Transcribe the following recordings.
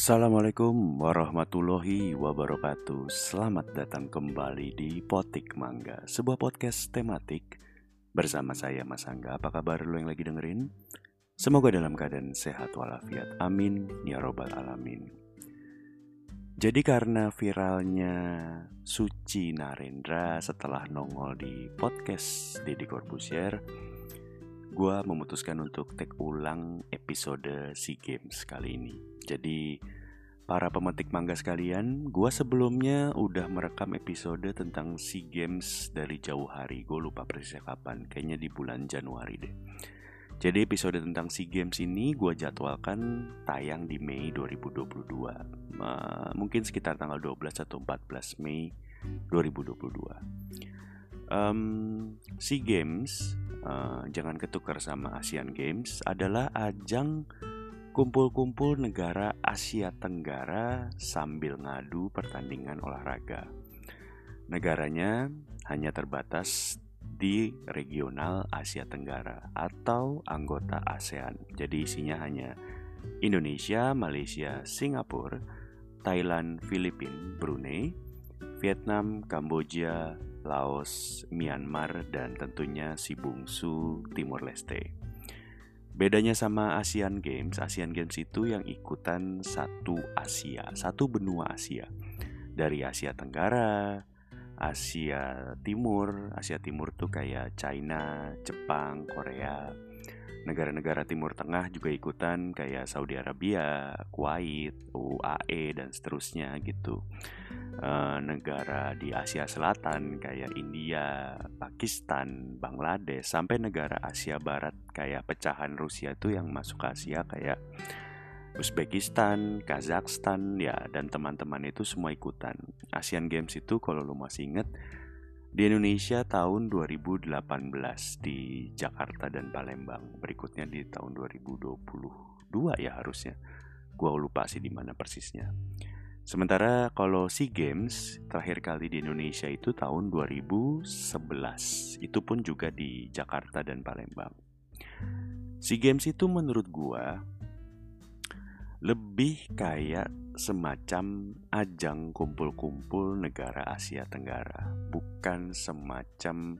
Assalamualaikum warahmatullahi wabarakatuh. Selamat datang kembali di Potik Mangga Sebuah podcast tematik. Bersama saya Mas Angga Apa kabar lo yang lagi dengerin? Semoga dalam keadaan sehat walafiat. Amin Ya Robbal Alamin. Jadi karena viralnya Suci Narendra Setelah nongol di podcast Deddy Corbusier gue memutuskan untuk take ulang episode SEA Games kali ini. Jadi, para pemetik mangga sekalian, gue sebelumnya udah merekam episode tentang SEA Games dari jauh hari. Gue lupa persisnya kapan, kayaknya di bulan Januari deh. Jadi episode tentang SEA Games ini gue jadwalkan tayang di Mei 2022. Uh, mungkin sekitar tanggal 12 atau 14 Mei 2022. Um, SEA Games uh, jangan ketukar sama Asian Games adalah ajang kumpul-kumpul negara Asia Tenggara sambil ngadu pertandingan olahraga. Negaranya hanya terbatas di regional Asia Tenggara atau anggota ASEAN. Jadi isinya hanya Indonesia, Malaysia, Singapura, Thailand, Filipina, Brunei, Vietnam, Kamboja, Laos, Myanmar, dan tentunya si bungsu Timur Leste. Bedanya sama Asian Games, Asian Games itu yang ikutan satu Asia, satu benua Asia. Dari Asia Tenggara, Asia Timur, Asia Timur tuh kayak China, Jepang, Korea, negara-negara Timur Tengah juga ikutan kayak Saudi Arabia, Kuwait, UAE dan seterusnya gitu. E, negara di Asia Selatan kayak India, Pakistan, Bangladesh sampai negara Asia Barat kayak pecahan Rusia itu yang masuk Asia kayak Uzbekistan, Kazakhstan ya dan teman-teman itu semua ikutan. Asian Games itu kalau lo masih inget di Indonesia tahun 2018 di Jakarta dan Palembang. Berikutnya di tahun 2022 ya harusnya. Gua lupa sih di mana persisnya. Sementara kalau SEA Games terakhir kali di Indonesia itu tahun 2011. Itu pun juga di Jakarta dan Palembang. SEA Games itu menurut gua lebih kayak semacam ajang kumpul-kumpul negara Asia Tenggara, bukan semacam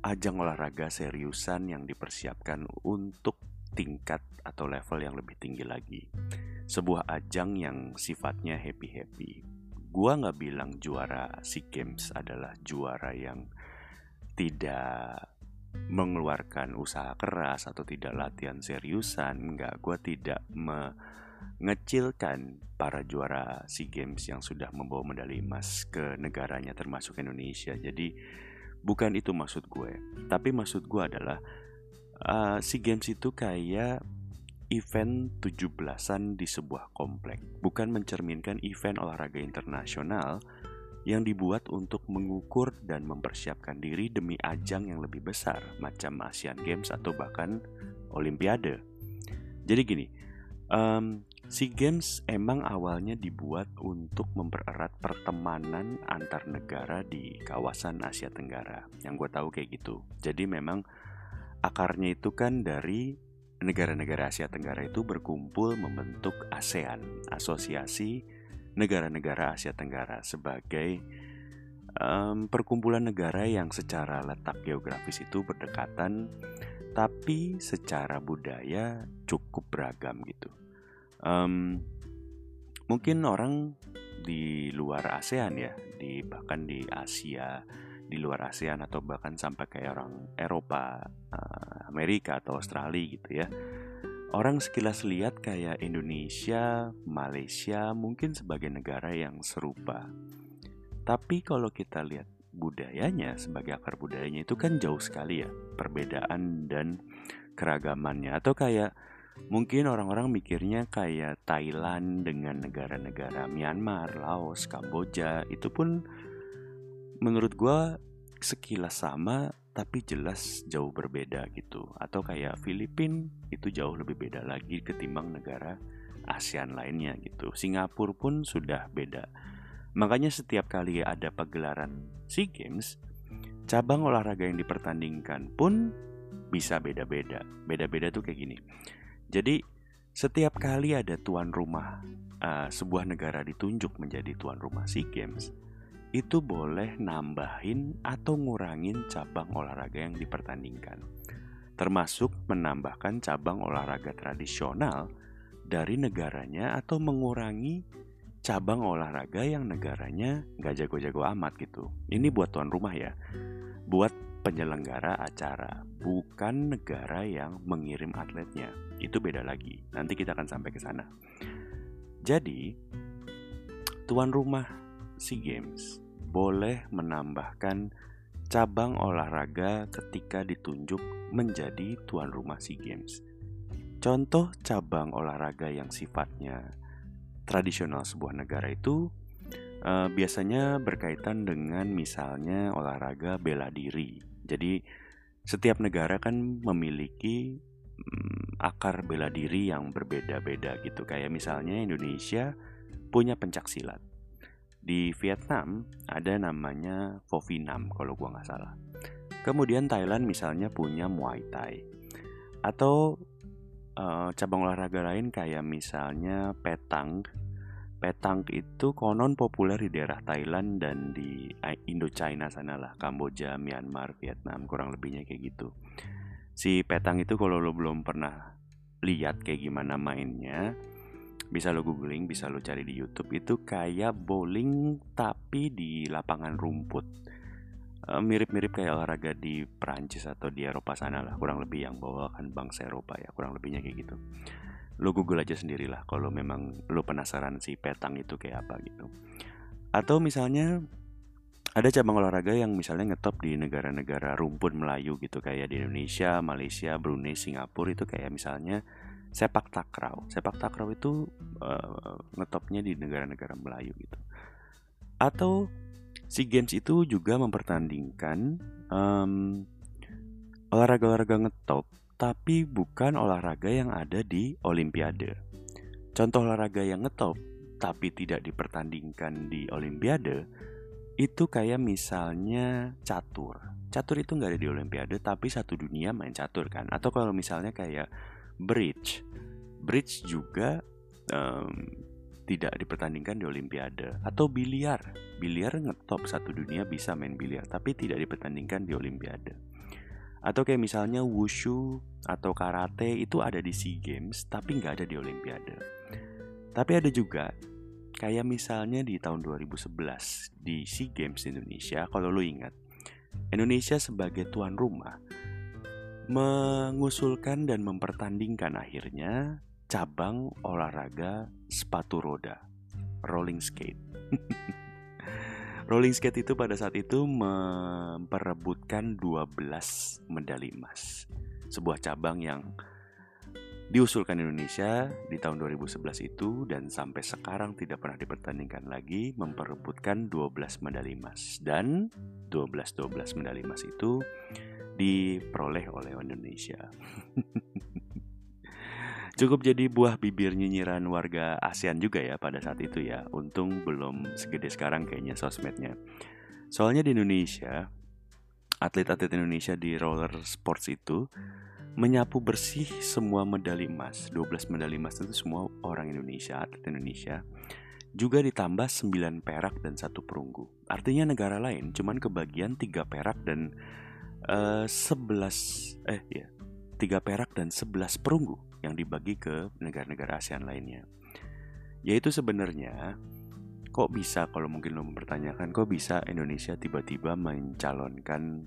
ajang olahraga seriusan yang dipersiapkan untuk tingkat atau level yang lebih tinggi lagi. Sebuah ajang yang sifatnya happy-happy. Gua nggak bilang juara SEA Games adalah juara yang tidak mengeluarkan usaha keras atau tidak latihan seriusan enggak gue tidak mengecilkan para juara SEA Games yang sudah membawa medali emas ke negaranya termasuk Indonesia. Jadi bukan itu maksud gue. Tapi maksud gue adalah uh, SEA Games itu kayak event 17-an di sebuah komplek. Bukan mencerminkan event olahraga internasional yang dibuat untuk mengukur dan mempersiapkan diri demi ajang yang lebih besar, macam Asian Games atau bahkan Olimpiade. Jadi gini, um, SEA Games emang awalnya dibuat untuk mempererat pertemanan antar negara di kawasan Asia Tenggara. Yang gue tahu kayak gitu. Jadi memang akarnya itu kan dari negara-negara Asia Tenggara itu berkumpul membentuk ASEAN, Asosiasi negara-negara Asia Tenggara sebagai um, perkumpulan negara yang secara letak geografis itu berdekatan, tapi secara budaya cukup beragam gitu. Um, mungkin orang di luar ASEAN ya, di bahkan di Asia, di luar ASEAN atau bahkan sampai kayak orang Eropa, uh, Amerika atau Australia gitu ya Orang sekilas lihat kayak Indonesia, Malaysia mungkin sebagai negara yang serupa. Tapi kalau kita lihat budayanya sebagai akar budayanya itu kan jauh sekali ya perbedaan dan keragamannya atau kayak mungkin orang-orang mikirnya kayak Thailand dengan negara-negara Myanmar, Laos, Kamboja itu pun menurut gue sekilas sama tapi jelas jauh berbeda gitu. Atau kayak Filipina itu jauh lebih beda lagi ketimbang negara ASEAN lainnya gitu. Singapura pun sudah beda. Makanya setiap kali ada pagelaran SEA Games cabang olahraga yang dipertandingkan pun bisa beda-beda. Beda-beda tuh kayak gini. Jadi setiap kali ada tuan rumah uh, sebuah negara ditunjuk menjadi tuan rumah SEA Games, itu boleh nambahin atau ngurangin cabang olahraga yang dipertandingkan. Termasuk menambahkan cabang olahraga tradisional dari negaranya atau mengurangi cabang olahraga yang negaranya gak jago-jago amat gitu. Ini buat tuan rumah ya. Buat penyelenggara acara, bukan negara yang mengirim atletnya. Itu beda lagi. Nanti kita akan sampai ke sana. Jadi, tuan rumah SEA Games boleh menambahkan cabang olahraga ketika ditunjuk menjadi tuan rumah SEA Games. Contoh cabang olahraga yang sifatnya tradisional sebuah negara itu uh, biasanya berkaitan dengan misalnya olahraga bela diri jadi setiap negara kan memiliki hmm, akar bela diri yang berbeda-beda gitu. Kayak misalnya Indonesia punya pencak silat. Di Vietnam ada namanya Fovinam kalau gua nggak salah. Kemudian Thailand misalnya punya Muay Thai. Atau uh, cabang olahraga lain kayak misalnya petang Petang itu konon populer di daerah Thailand dan di Indochina sana lah, Kamboja, Myanmar, Vietnam, kurang lebihnya kayak gitu. Si petang itu kalau lo belum pernah lihat kayak gimana mainnya, bisa lo googling, bisa lo cari di YouTube. Itu kayak bowling tapi di lapangan rumput. Eh, mirip-mirip kayak olahraga di Perancis atau di Eropa sana lah, kurang lebih yang bawakan bangsa Eropa ya, kurang lebihnya kayak gitu. Lo google aja sendirilah kalau memang lo penasaran si petang itu kayak apa gitu. Atau misalnya ada cabang olahraga yang misalnya ngetop di negara-negara rumpun Melayu gitu kayak di Indonesia, Malaysia, Brunei, Singapura itu kayak misalnya sepak takraw. Sepak takraw itu uh, ngetopnya di negara-negara Melayu gitu. Atau SEA Games itu juga mempertandingkan um, olahraga-olahraga ngetop tapi bukan olahraga yang ada di Olimpiade. Contoh olahraga yang ngetop tapi tidak dipertandingkan di Olimpiade itu kayak misalnya catur. Catur itu nggak ada di Olimpiade tapi satu dunia main catur kan. Atau kalau misalnya kayak bridge, bridge juga um, tidak dipertandingkan di Olimpiade. Atau biliar, biliar ngetop satu dunia bisa main biliar tapi tidak dipertandingkan di Olimpiade. Atau kayak misalnya wushu atau karate itu ada di SEA Games tapi nggak ada di Olimpiade. Tapi ada juga kayak misalnya di tahun 2011 di SEA Games Indonesia kalau lo ingat Indonesia sebagai tuan rumah mengusulkan dan mempertandingkan akhirnya cabang olahraga sepatu roda rolling skate. Rolling skate itu pada saat itu memperebutkan 12 medali emas. Sebuah cabang yang diusulkan Indonesia di tahun 2011 itu dan sampai sekarang tidak pernah dipertandingkan lagi memperebutkan 12 medali emas dan 12-12 medali emas itu diperoleh oleh Indonesia. Cukup jadi buah bibir nyinyiran warga ASEAN juga ya pada saat itu ya. Untung belum segede sekarang kayaknya sosmednya. Soalnya di Indonesia, atlet-atlet Indonesia di roller sports itu menyapu bersih semua medali emas. 12 medali emas itu semua orang Indonesia, atlet Indonesia. Juga ditambah 9 perak dan satu perunggu. Artinya negara lain cuman kebagian 3 perak dan uh, 11 eh ya, 3 perak dan 11 perunggu yang dibagi ke negara-negara ASEAN lainnya. Yaitu sebenarnya kok bisa kalau mungkin lo mempertanyakan kok bisa Indonesia tiba-tiba mencalonkan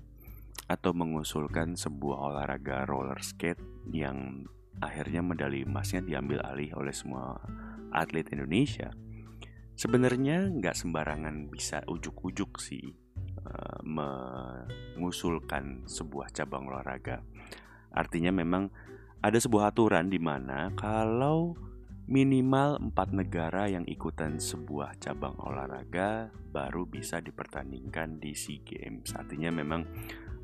atau mengusulkan sebuah olahraga roller skate yang akhirnya medali emasnya diambil alih oleh semua atlet Indonesia. Sebenarnya nggak sembarangan bisa ujuk-ujuk sih uh, mengusulkan sebuah cabang olahraga. Artinya memang ada sebuah aturan di mana kalau minimal empat negara yang ikutan sebuah cabang olahraga baru bisa dipertandingkan di SEA Games. Artinya memang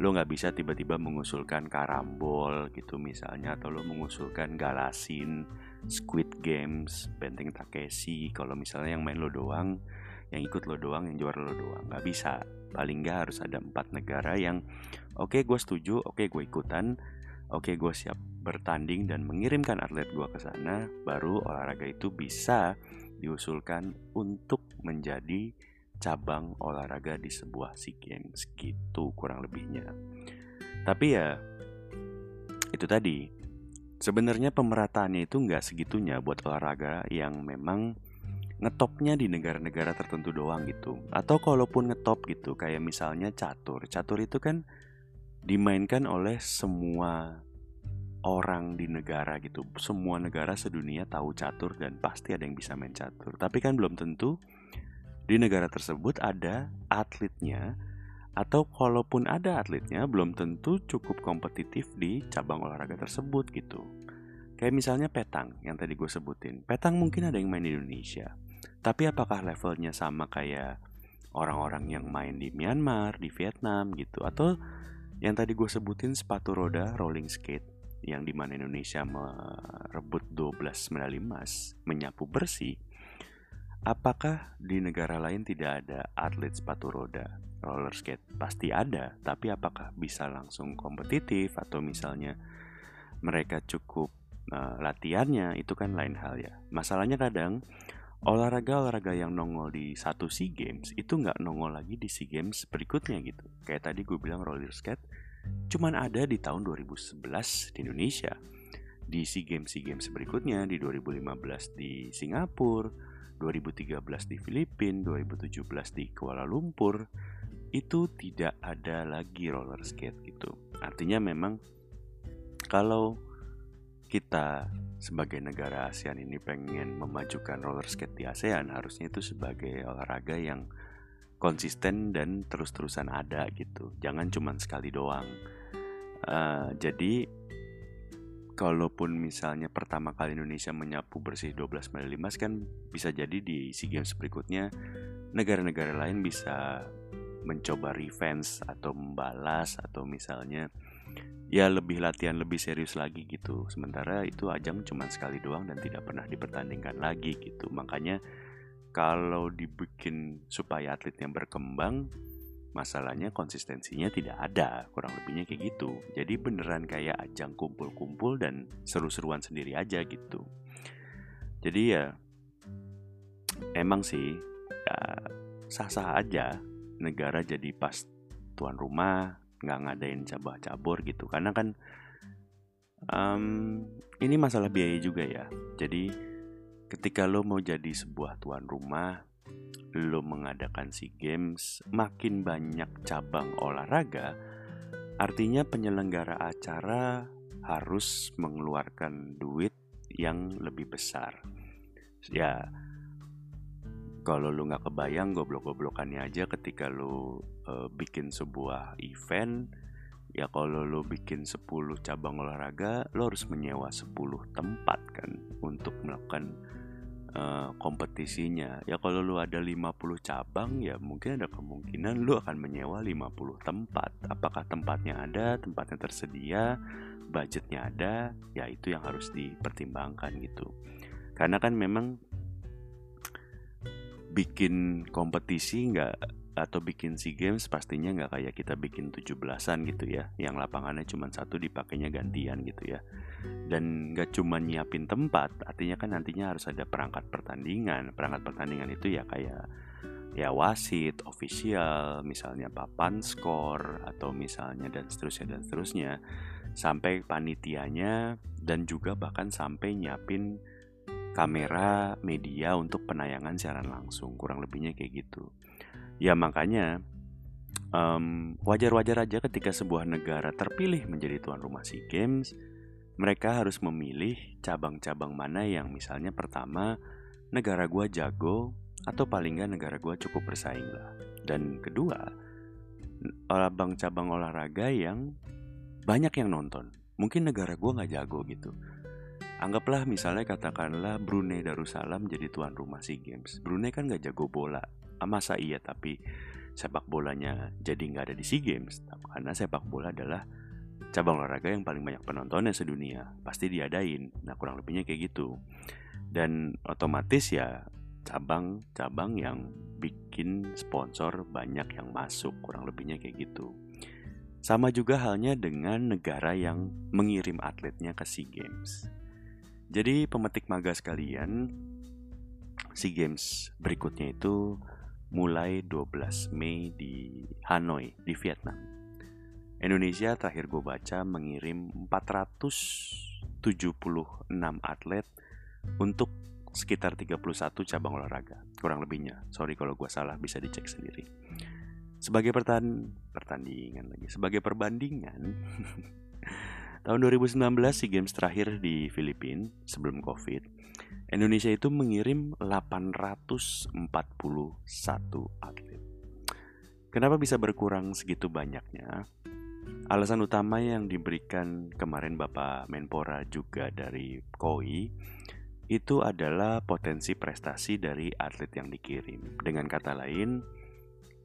lo nggak bisa tiba-tiba mengusulkan karambol gitu misalnya atau lo mengusulkan galasin, Squid Games, Benteng Takeshi. Kalau misalnya yang main lo doang, yang ikut lo doang, yang juara lo doang, nggak bisa. Paling nggak harus ada empat negara yang oke okay, gue setuju, oke okay, gue ikutan oke okay, gue siap bertanding dan mengirimkan atlet gue ke sana, baru olahraga itu bisa diusulkan untuk menjadi cabang olahraga di sebuah SEA Games gitu kurang lebihnya. Tapi ya itu tadi sebenarnya pemerataannya itu nggak segitunya buat olahraga yang memang ngetopnya di negara-negara tertentu doang gitu. Atau kalaupun ngetop gitu kayak misalnya catur. Catur itu kan dimainkan oleh semua orang di negara gitu. Semua negara sedunia tahu catur dan pasti ada yang bisa main catur. Tapi kan belum tentu di negara tersebut ada atletnya atau kalaupun ada atletnya belum tentu cukup kompetitif di cabang olahraga tersebut gitu. Kayak misalnya petang yang tadi gue sebutin. Petang mungkin ada yang main di Indonesia. Tapi apakah levelnya sama kayak orang-orang yang main di Myanmar, di Vietnam gitu atau yang tadi gue sebutin sepatu roda rolling skate yang di mana Indonesia merebut 12 medali emas, menyapu bersih, apakah di negara lain tidak ada atlet sepatu roda roller skate? Pasti ada, tapi apakah bisa langsung kompetitif atau misalnya mereka cukup uh, latihannya itu kan lain hal ya. Masalahnya kadang olahraga-olahraga yang nongol di satu SEA Games itu nggak nongol lagi di SEA Games berikutnya gitu. Kayak tadi gue bilang roller skate, cuman ada di tahun 2011 di Indonesia. Di SEA Games SEA Games berikutnya di 2015 di Singapura, 2013 di Filipina, 2017 di Kuala Lumpur. Itu tidak ada lagi roller skate gitu. Artinya memang kalau kita sebagai negara ASEAN ini pengen memajukan roller skate di ASEAN harusnya itu sebagai olahraga yang konsisten dan terus-terusan ada gitu. Jangan cuma sekali doang. Uh, jadi kalaupun misalnya pertama kali Indonesia menyapu bersih 12 medali emas kan bisa jadi di SEA Games berikutnya negara-negara lain bisa mencoba revenge atau membalas atau misalnya ya lebih latihan lebih serius lagi gitu. Sementara itu ajang cuma sekali doang dan tidak pernah dipertandingkan lagi gitu. Makanya kalau dibikin supaya atletnya berkembang masalahnya konsistensinya tidak ada. Kurang lebihnya kayak gitu. Jadi beneran kayak ajang kumpul-kumpul dan seru-seruan sendiri aja gitu. Jadi ya emang sih ya, sah-sah aja. Negara jadi pas tuan rumah nggak ngadain cabah-cabur gitu karena kan um, ini masalah biaya juga ya jadi ketika lo mau jadi sebuah tuan rumah, lo mengadakan SEA Games, makin banyak cabang olahraga, artinya penyelenggara acara harus mengeluarkan duit yang lebih besar. Ya, kalau lo nggak kebayang goblok-goblokannya aja ketika lo uh, bikin sebuah event, ya kalau lo bikin 10 cabang olahraga, lo harus menyewa 10 tempat kan untuk melakukan uh, kompetisinya. Ya kalau lu ada 50 cabang ya mungkin ada kemungkinan lu akan menyewa 50 tempat. Apakah tempatnya ada tempatnya tersedia budgetnya ada ya itu yang harus dipertimbangkan gitu. Karena kan memang bikin kompetisi nggak atau bikin SEA Games pastinya nggak kayak kita bikin 17-an gitu ya. Yang lapangannya cuma satu dipakainya gantian gitu ya. Dan nggak cuma nyiapin tempat artinya kan nantinya harus ada perangkat pertandingan. Perangkat pertandingan itu ya kayak ya wasit, official, misalnya papan skor atau misalnya dan seterusnya dan seterusnya. Sampai panitianya dan juga bahkan sampai nyiapin kamera media untuk penayangan siaran langsung kurang lebihnya kayak gitu Ya makanya um, wajar-wajar aja ketika sebuah negara terpilih menjadi tuan rumah SEA Games, mereka harus memilih cabang-cabang mana yang misalnya pertama negara gua jago atau paling nggak negara gua cukup bersaing lah. Dan kedua, cabang-cabang olahraga yang banyak yang nonton. Mungkin negara gua nggak jago gitu. Anggaplah misalnya katakanlah Brunei Darussalam jadi tuan rumah SEA Games. Brunei kan nggak jago bola, Ah, masa iya tapi sepak bolanya jadi nggak ada di SEA Games? Karena sepak bola adalah cabang olahraga yang paling banyak penontonnya sedunia. Pasti diadain. Nah kurang lebihnya kayak gitu. Dan otomatis ya cabang-cabang yang bikin sponsor banyak yang masuk. Kurang lebihnya kayak gitu. Sama juga halnya dengan negara yang mengirim atletnya ke SEA Games. Jadi pemetik maga sekalian, SEA Games berikutnya itu mulai 12 Mei di Hanoi, di Vietnam. Indonesia terakhir gue baca mengirim 476 atlet untuk sekitar 31 cabang olahraga, kurang lebihnya. Sorry kalau gue salah, bisa dicek sendiri. Sebagai pertan pertandingan lagi, sebagai perbandingan, tahun 2019 SEA Games terakhir di Filipina sebelum Covid, Indonesia itu mengirim 841 atlet. Kenapa bisa berkurang segitu banyaknya? Alasan utama yang diberikan kemarin Bapak Menpora juga dari KOI itu adalah potensi prestasi dari atlet yang dikirim. Dengan kata lain,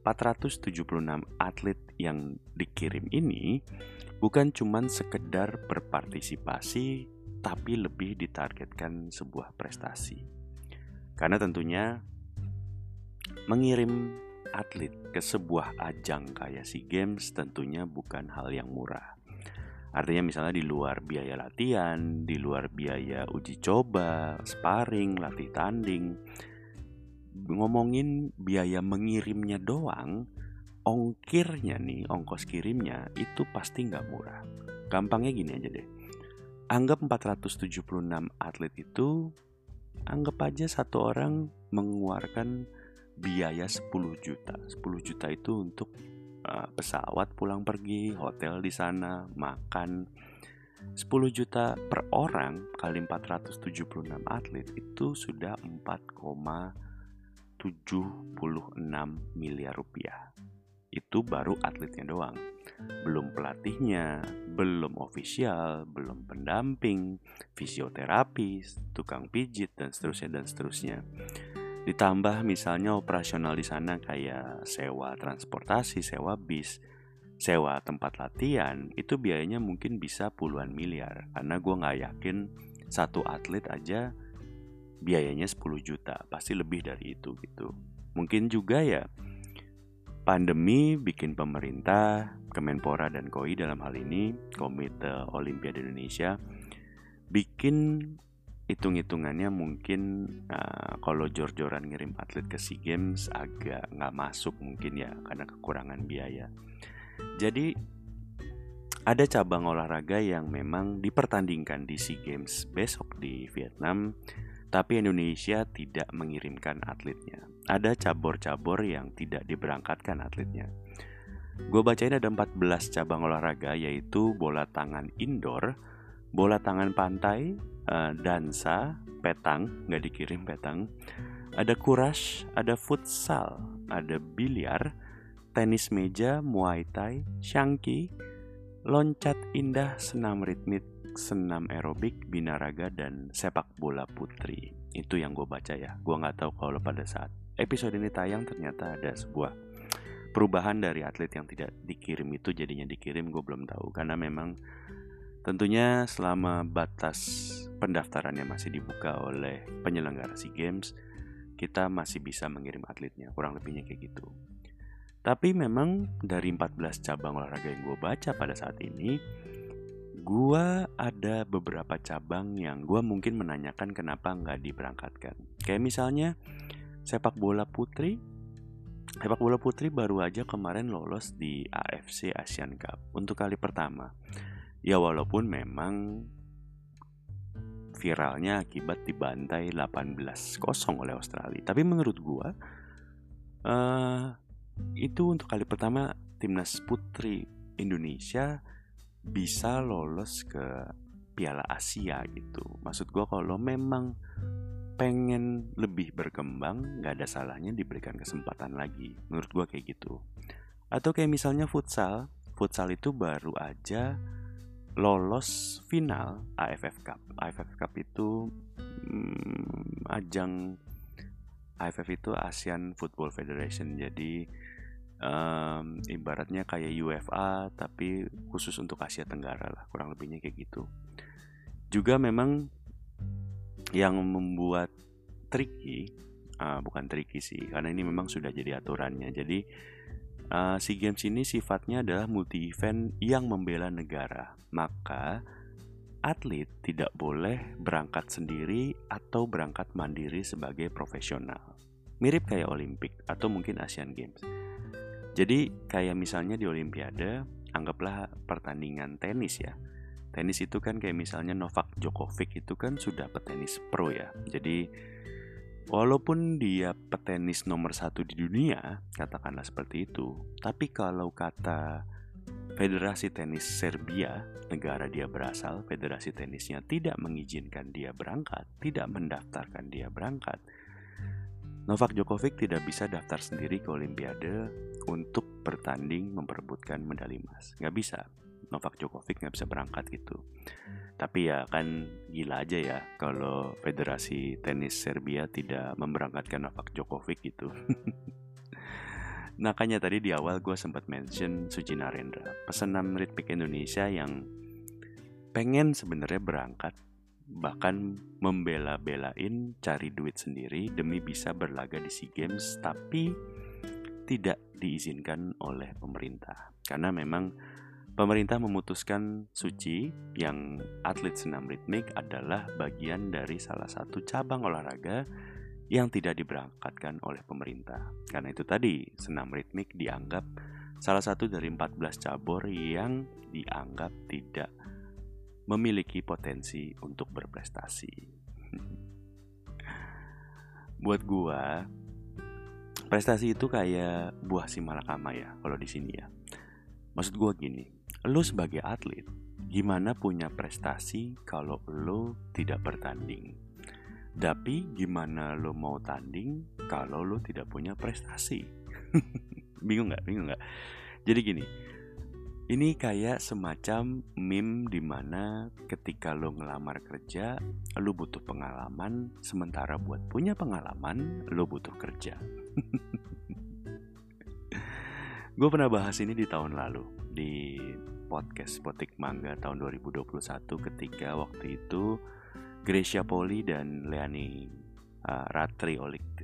476 atlet yang dikirim ini bukan cuma sekedar berpartisipasi tapi lebih ditargetkan sebuah prestasi. Karena tentunya mengirim atlet ke sebuah ajang kayak SEA Games tentunya bukan hal yang murah. Artinya misalnya di luar biaya latihan, di luar biaya uji coba, sparring, latih tanding, ngomongin biaya mengirimnya doang, ongkirnya nih, ongkos kirimnya itu pasti nggak murah. Gampangnya gini aja deh. Anggap 476 atlet itu, anggap aja satu orang mengeluarkan biaya 10 juta. 10 juta itu untuk uh, pesawat pulang pergi, hotel di sana, makan. 10 juta per orang kali 476 atlet itu sudah 4, 76 miliar rupiah. Itu baru atletnya doang. Belum pelatihnya, belum ofisial, belum pendamping, fisioterapis, tukang pijit dan seterusnya dan seterusnya. Ditambah misalnya operasional di sana kayak sewa transportasi, sewa bis, sewa tempat latihan, itu biayanya mungkin bisa puluhan miliar. Karena gue nggak yakin satu atlet aja biayanya 10 juta, pasti lebih dari itu gitu. Mungkin juga ya pandemi bikin pemerintah, Kemenpora dan KOI dalam hal ini Komite Olimpiade Indonesia bikin hitung-hitungannya mungkin uh, kalau jor-joran ngirim atlet ke SEA Games agak nggak masuk mungkin ya karena kekurangan biaya. Jadi ada cabang olahraga yang memang dipertandingkan di SEA Games besok di Vietnam tapi Indonesia tidak mengirimkan atletnya. Ada cabur-cabur yang tidak diberangkatkan atletnya. Gue bacain ada 14 cabang olahraga yaitu bola tangan indoor, bola tangan pantai, uh, dansa, petang, nggak dikirim petang, ada kuras, ada futsal, ada biliar, tenis meja, muay thai, shangki, loncat indah, senam ritmik, senam aerobik, binaraga, dan sepak bola putri. Itu yang gue baca ya. Gue nggak tahu kalau pada saat episode ini tayang ternyata ada sebuah perubahan dari atlet yang tidak dikirim itu jadinya dikirim gue belum tahu karena memang tentunya selama batas pendaftarannya masih dibuka oleh penyelenggara SEA Games kita masih bisa mengirim atletnya kurang lebihnya kayak gitu tapi memang dari 14 cabang olahraga yang gue baca pada saat ini Gua ada beberapa cabang yang gua mungkin menanyakan kenapa nggak diberangkatkan. Kayak misalnya sepak bola putri. Sepak bola putri baru aja kemarin lolos di AFC Asian Cup untuk kali pertama. Ya walaupun memang viralnya akibat dibantai 18-0 oleh Australia. Tapi menurut gua uh, itu untuk kali pertama timnas putri Indonesia bisa lolos ke Piala Asia gitu. Maksud gue kalau memang pengen lebih berkembang, nggak ada salahnya diberikan kesempatan lagi. Menurut gue kayak gitu. Atau kayak misalnya futsal, futsal itu baru aja lolos final AFF Cup. AFF Cup itu hmm, ajang AFF itu ASEAN Football Federation. Jadi um, ibaratnya kayak UFA tapi khusus untuk Asia Tenggara lah kurang lebihnya kayak gitu juga memang yang membuat tricky uh, bukan tricky sih karena ini memang sudah jadi aturannya jadi uh, SEA Games ini sifatnya adalah multi event yang membela negara. Maka atlet tidak boleh berangkat sendiri atau berangkat mandiri sebagai profesional. Mirip kayak Olimpik atau mungkin Asian Games. Jadi kayak misalnya di Olimpiade, anggaplah pertandingan tenis ya. Tenis itu kan kayak misalnya Novak Djokovic itu kan sudah petenis pro ya. Jadi walaupun dia petenis nomor satu di dunia, katakanlah seperti itu. Tapi kalau kata Federasi Tenis Serbia, negara dia berasal, federasi tenisnya tidak mengizinkan dia berangkat, tidak mendaftarkan dia berangkat, Novak Djokovic tidak bisa daftar sendiri ke Olimpiade untuk bertanding memperebutkan medali emas. Nggak bisa. Novak Djokovic nggak bisa berangkat gitu. Tapi ya kan gila aja ya kalau Federasi Tenis Serbia tidak memberangkatkan Novak Djokovic gitu. Makanya tadi di awal gue sempat mention Suci Narendra, pesenam ritmik Indonesia yang pengen sebenarnya berangkat bahkan membela-belain cari duit sendiri demi bisa berlaga di SEA Games tapi tidak diizinkan oleh pemerintah karena memang pemerintah memutuskan Suci yang atlet senam ritmik adalah bagian dari salah satu cabang olahraga yang tidak diberangkatkan oleh pemerintah. Karena itu tadi senam ritmik dianggap salah satu dari 14 cabur yang dianggap tidak memiliki potensi untuk berprestasi. Buat gua, prestasi itu kayak buah si malakama ya kalau di sini ya. Maksud gua gini, lu sebagai atlet, gimana punya prestasi kalau lu tidak bertanding? Tapi gimana lu mau tanding kalau lu tidak punya prestasi? bingung nggak? Bingung nggak? Jadi gini, ini kayak semacam meme di mana ketika lo ngelamar kerja, lo butuh pengalaman, sementara buat punya pengalaman, lo butuh kerja. Gue pernah bahas ini di tahun lalu, di podcast Potik Mangga tahun 2021 ketika waktu itu Gracia Poli dan Leani uh, Ratri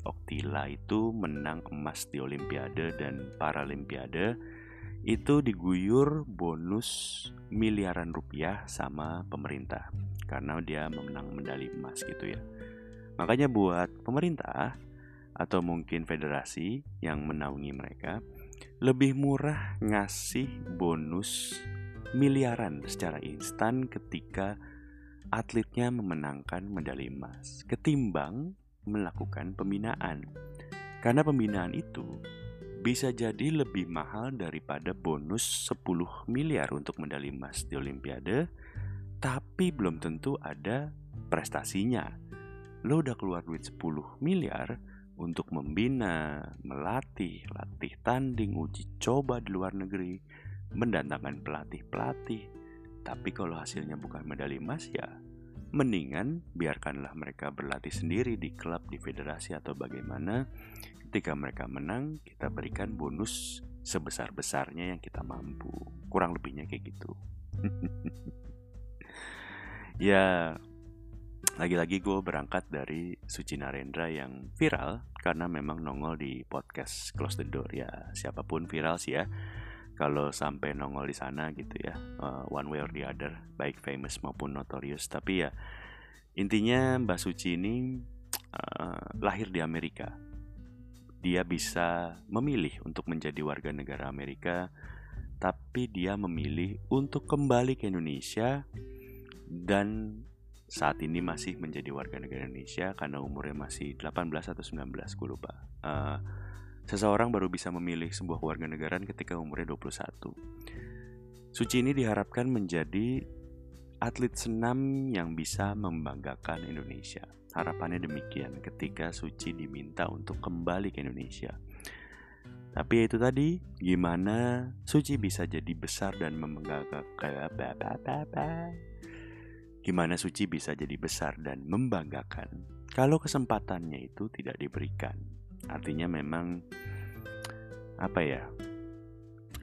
Oktila itu menang emas di Olimpiade dan Paralimpiade itu diguyur bonus miliaran rupiah sama pemerintah karena dia memenang medali emas gitu ya. Makanya buat pemerintah atau mungkin federasi yang menaungi mereka lebih murah ngasih bonus miliaran secara instan ketika atletnya memenangkan medali emas ketimbang melakukan pembinaan. Karena pembinaan itu bisa jadi lebih mahal daripada bonus 10 miliar untuk medali emas di Olimpiade, tapi belum tentu ada prestasinya. Lo udah keluar duit 10 miliar untuk membina, melatih, latih tanding, uji coba di luar negeri, mendatangkan pelatih-pelatih. Tapi kalau hasilnya bukan medali emas ya mendingan biarkanlah mereka berlatih sendiri di klub, di federasi atau bagaimana. Ketika mereka menang kita berikan bonus sebesar-besarnya yang kita mampu. Kurang lebihnya kayak gitu. Ya lagi-lagi gue berangkat dari Suci Narendra yang viral karena memang nongol di podcast Close the Door. Ya siapa pun viral sih ya kalau sampai nongol di sana gitu ya uh, one way or the other baik famous maupun notorious tapi ya intinya Mbak Suci ini uh, lahir di Amerika dia bisa memilih untuk menjadi warga negara Amerika, tapi dia memilih untuk kembali ke Indonesia dan saat ini masih menjadi warga negara Indonesia karena umurnya masih 18 atau 19, gue lupa. Uh, seseorang baru bisa memilih sebuah warga negara ketika umurnya 21. Suci ini diharapkan menjadi atlet senam yang bisa membanggakan Indonesia. Harapannya demikian ketika Suci diminta untuk kembali ke Indonesia. Tapi itu tadi, gimana Suci bisa jadi besar dan membanggakan Gimana Suci bisa jadi besar dan membanggakan kalau kesempatannya itu tidak diberikan. Artinya memang apa ya?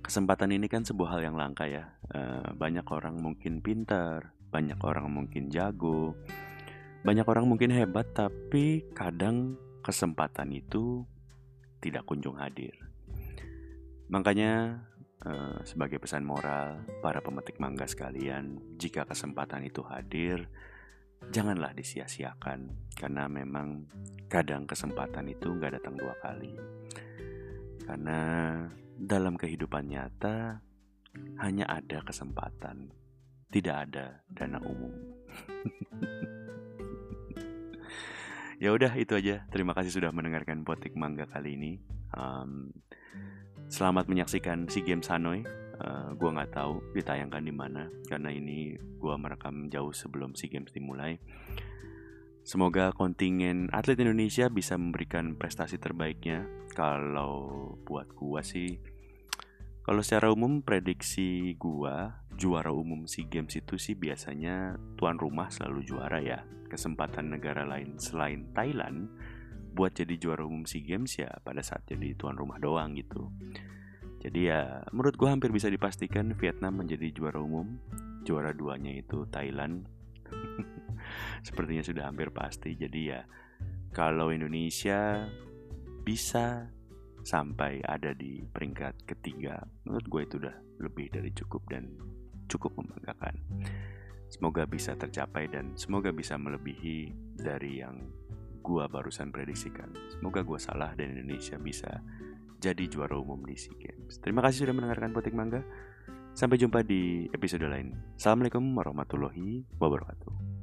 Kesempatan ini kan sebuah hal yang langka ya. Eh, banyak orang mungkin pintar, banyak orang mungkin jago, banyak orang mungkin hebat, tapi kadang kesempatan itu tidak kunjung hadir. Makanya uh, sebagai pesan moral para pemetik mangga sekalian, jika kesempatan itu hadir, janganlah disia-siakan karena memang kadang kesempatan itu nggak datang dua kali. Karena dalam kehidupan nyata hanya ada kesempatan, tidak ada dana umum. ya udah itu aja. Terima kasih sudah mendengarkan potik mangga kali ini. Um, selamat menyaksikan si Games Hanoi. Uh, gua nggak tahu ditayangkan di mana karena ini gua merekam jauh sebelum si Games dimulai. Semoga kontingen atlet Indonesia bisa memberikan prestasi terbaiknya. Kalau buat gua sih, kalau secara umum prediksi gua juara umum SEA Games itu sih biasanya tuan rumah selalu juara ya. Kesempatan negara lain selain Thailand buat jadi juara umum SEA Games ya pada saat jadi tuan rumah doang gitu. Jadi ya menurut gua hampir bisa dipastikan Vietnam menjadi juara umum. Juara duanya itu Thailand. sepertinya sudah hampir pasti. Jadi ya kalau Indonesia bisa sampai ada di peringkat ketiga, menurut gue itu udah lebih dari cukup dan cukup membanggakan. Semoga bisa tercapai dan semoga bisa melebihi dari yang gue barusan prediksikan. Semoga gue salah dan Indonesia bisa jadi juara umum di SEA Games. Terima kasih sudah mendengarkan Potik Mangga. Sampai jumpa di episode lain. Assalamualaikum warahmatullahi wabarakatuh.